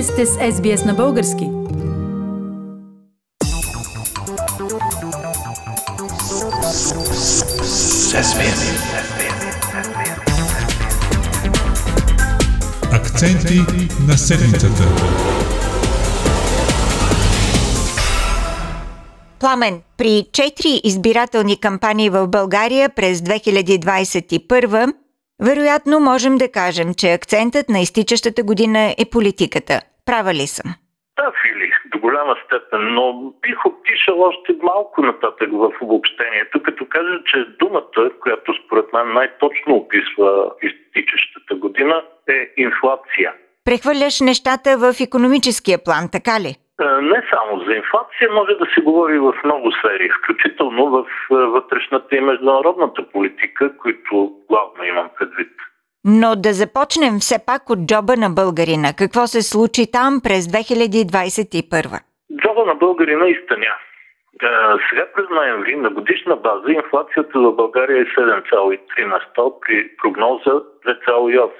Вие сте с SBS на български. Акценти на седмицата. Пламен, при четири избирателни кампании в България през 2021 вероятно можем да кажем, че акцентът на изтичащата година е политиката. Права ли съм? Да, Фили, до голяма степен, но бих отишъл още малко нататък в обобщението, като кажа, че думата, която според мен най-точно описва изтичащата година, е инфлация. Прехвърляш нещата в економическия план, така ли? Е, не само за инфлация, може да се говори в много сфери, включително в е, вътрешната и международната политика, които главно имам предвид. Но да започнем все пак от джоба на българина. Какво се случи там през 2021? Джоба на българина изтъня. Е, сега през ноември на годишна база инфлацията в България е 7,3 на 100 при прогноза 2,8.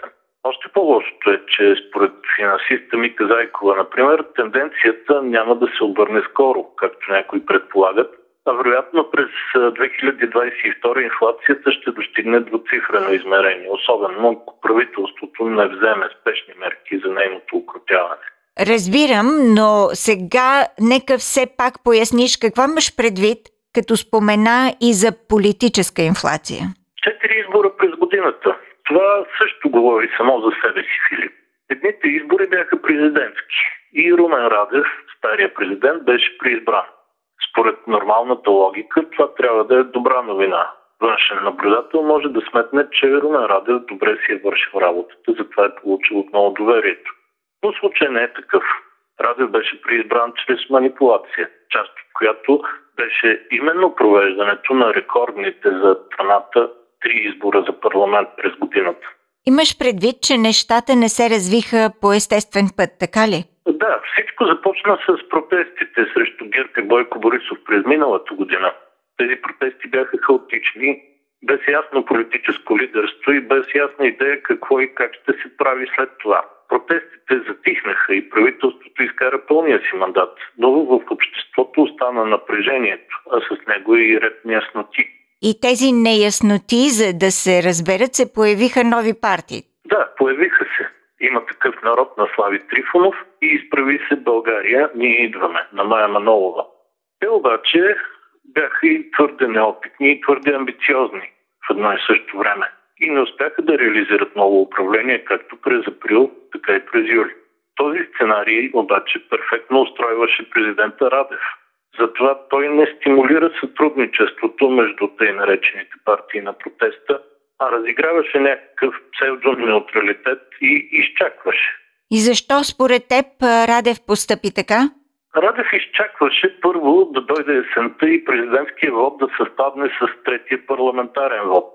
Още по-лошото е, че според финансиста Мика Зайкова, например, тенденцията няма да се обърне скоро, както някои предполагат, а вероятно през 2022 инфлацията ще достигне двуцифрено измерение, особено ако правителството не вземе спешни мерки за нейното укротяване. Разбирам, но сега нека все пак поясниш какво имаш предвид, като спомена и за политическа инфлация. Четири избора през годината. Това също говори само за себе си, Филип. Едните избори бяха президентски и Румен Радев, стария президент, беше преизбран. Според нормалната логика това трябва да е добра новина. Външен наблюдател може да сметне, че Румен Радев добре си е вършил работата, затова е получил отново доверието. Но случай не е такъв. Радев беше преизбран чрез манипулация, част от която беше именно провеждането на рекордните за страната три избора за парламент през годината. Имаш предвид, че нещата не се развиха по естествен път, така ли? Да, всичко започна с протестите срещу Герка и Бойко Борисов през миналата година. Тези протести бяха хаотични, без ясно политическо лидерство и без ясна идея какво и как ще се прави след това. Протестите затихнаха и правителството изкара пълния си мандат, но в обществото остана напрежението, а с него и ред неясноти. И тези неясноти, за да се разберат, се появиха нови партии. Да, появиха се. Има такъв народ на Слави Трифонов и изправи се България, ние идваме, на Майя Манолова. Те обаче бяха и твърде неопитни и твърде амбициозни в едно и също време. И не успяха да реализират ново управление, както през април, така и през юли. Този сценарий обаче перфектно устройваше президента Радев – затова той не стимулира сътрудничеството между тъй наречените партии на протеста, а разиграваше някакъв псевдонеутралитет и изчакваше. И защо според теб Радев постъпи така? Радев изчакваше първо да дойде есента и президентския вод да съвпадне с третия парламентарен вод.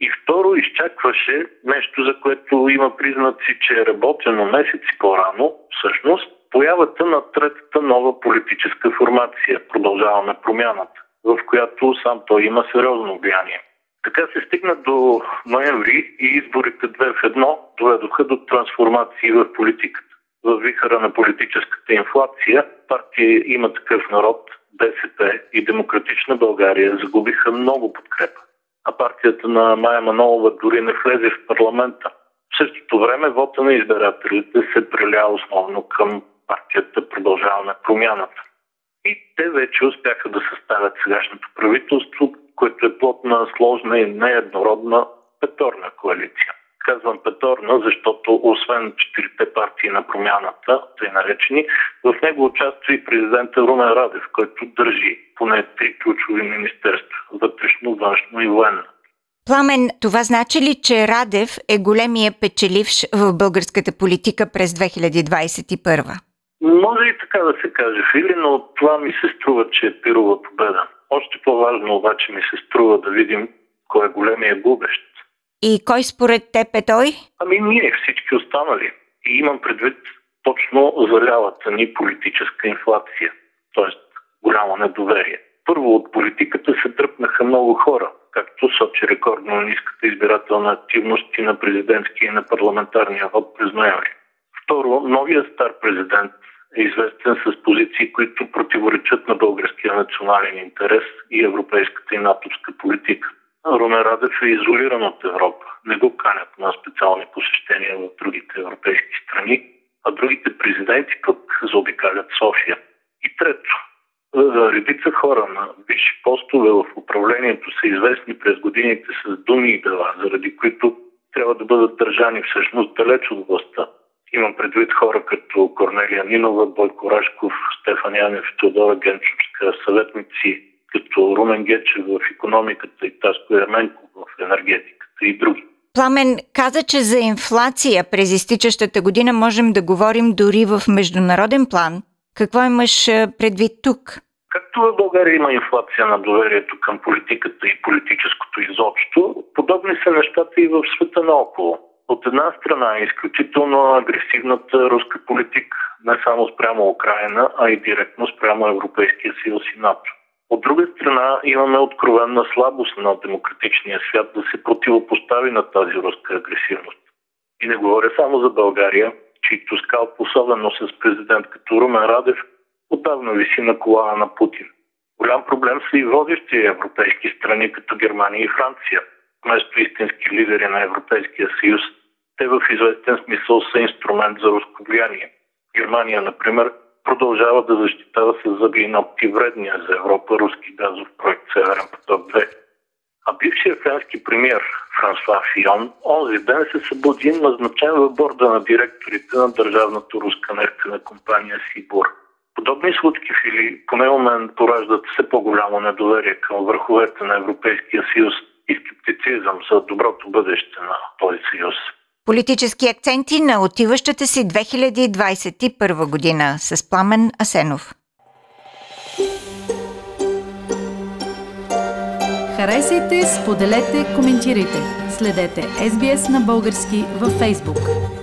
И второ изчакваше нещо, за което има признаци, че е работено месеци по-рано, всъщност, появата на третата нова политическа формация, продължаваме промяната, в която сам той има сериозно влияние. Така се стигна до ноември и изборите две в едно доведоха до трансформации в политиката. В вихара на политическата инфлация партия има такъв народ, БСП и Демократична България загубиха много подкрепа. А партията на Майя Манолова дори не влезе в парламента. В същото време вота на избирателите се преля основно към партията Продължаваме промяната. И те вече успяха да съставят сегашното правителство, което е плод на сложна и нееднородна петорна коалиция. Казвам петорна, защото освен четирите партии на промяната, тъй наречени, в него участва и президента Румен Радев, който държи поне три ключови министерства – вътрешно, външно и военно. Пламен, това значи ли, че Радев е големия печеливш в българската политика през 2021? Може и така да се каже, Фили, но това ми се струва, че е пирова победа. Още по-важно обаче ми се струва да видим кой е големия губещ. И кой според теб е той? Ами ние, всички останали. И имам предвид точно залявата ни политическа инфлация, т.е. голямо недоверие. Първо от политиката се тръпнаха много хора, както сочи рекордно ниската избирателна активност и на президентския и на парламентарния вод през ноември. Второ, новия стар президент е известен с позиции, които противоречат на българския национален интерес и европейската и натовска политика. Румен Радев е изолиран от Европа. Не го канят на специални посещения в другите европейски страни, а другите президенти пък заобикалят София. И трето, редица хора на висши постове в управлението са известни през годините с думи и дела, заради които трябва да бъдат държани всъщност далеч от властта. Имам предвид хора като Корнелия Нинова, Бойко Рашков, Стефан Янев, Теодора Генчовска, съветници като Румен Гечев в економиката и Таско Ерменко в енергетиката и други. Пламен каза, че за инфлация през изтичащата година можем да говорим дори в международен план. Какво имаш предвид тук? Както в България има инфлация на доверието към политиката и политическото изобщо, подобни са нещата и в света наоколо. От една страна е изключително агресивната руска политика, не само спрямо Украина, а и директно спрямо Европейския съюз и НАТО. От друга страна имаме откровенна слабост на демократичния свят да се противопостави на тази руска агресивност. И не говоря само за България, чийто скалп, особено с президент като Румен Радев, отдавна виси на колана на Путин. Голям проблем са и водещи европейски страни, като Германия и Франция. Вместо истински лидери на Европейския съюз, те в известен смисъл са инструмент за руско влияние. Германия, например, продължава да защитава с зъби и ногти вредния за Европа руски газов проект Северен поток 2. А бившия френски премьер Франсуа Фион онзи ден се събуди назначен в борда на директорите на държавната руска нефтена компания Сибур. Подобни случки фили поне у мен пораждат все по-голямо недоверие към върховете на Европейския съюз и скептицизъм за доброто бъдеще на този съюз. Политически акценти на отиващата си 2021 година с Пламен Асенов. Харесайте, споделете, коментирайте. Следете SBS на български във Facebook.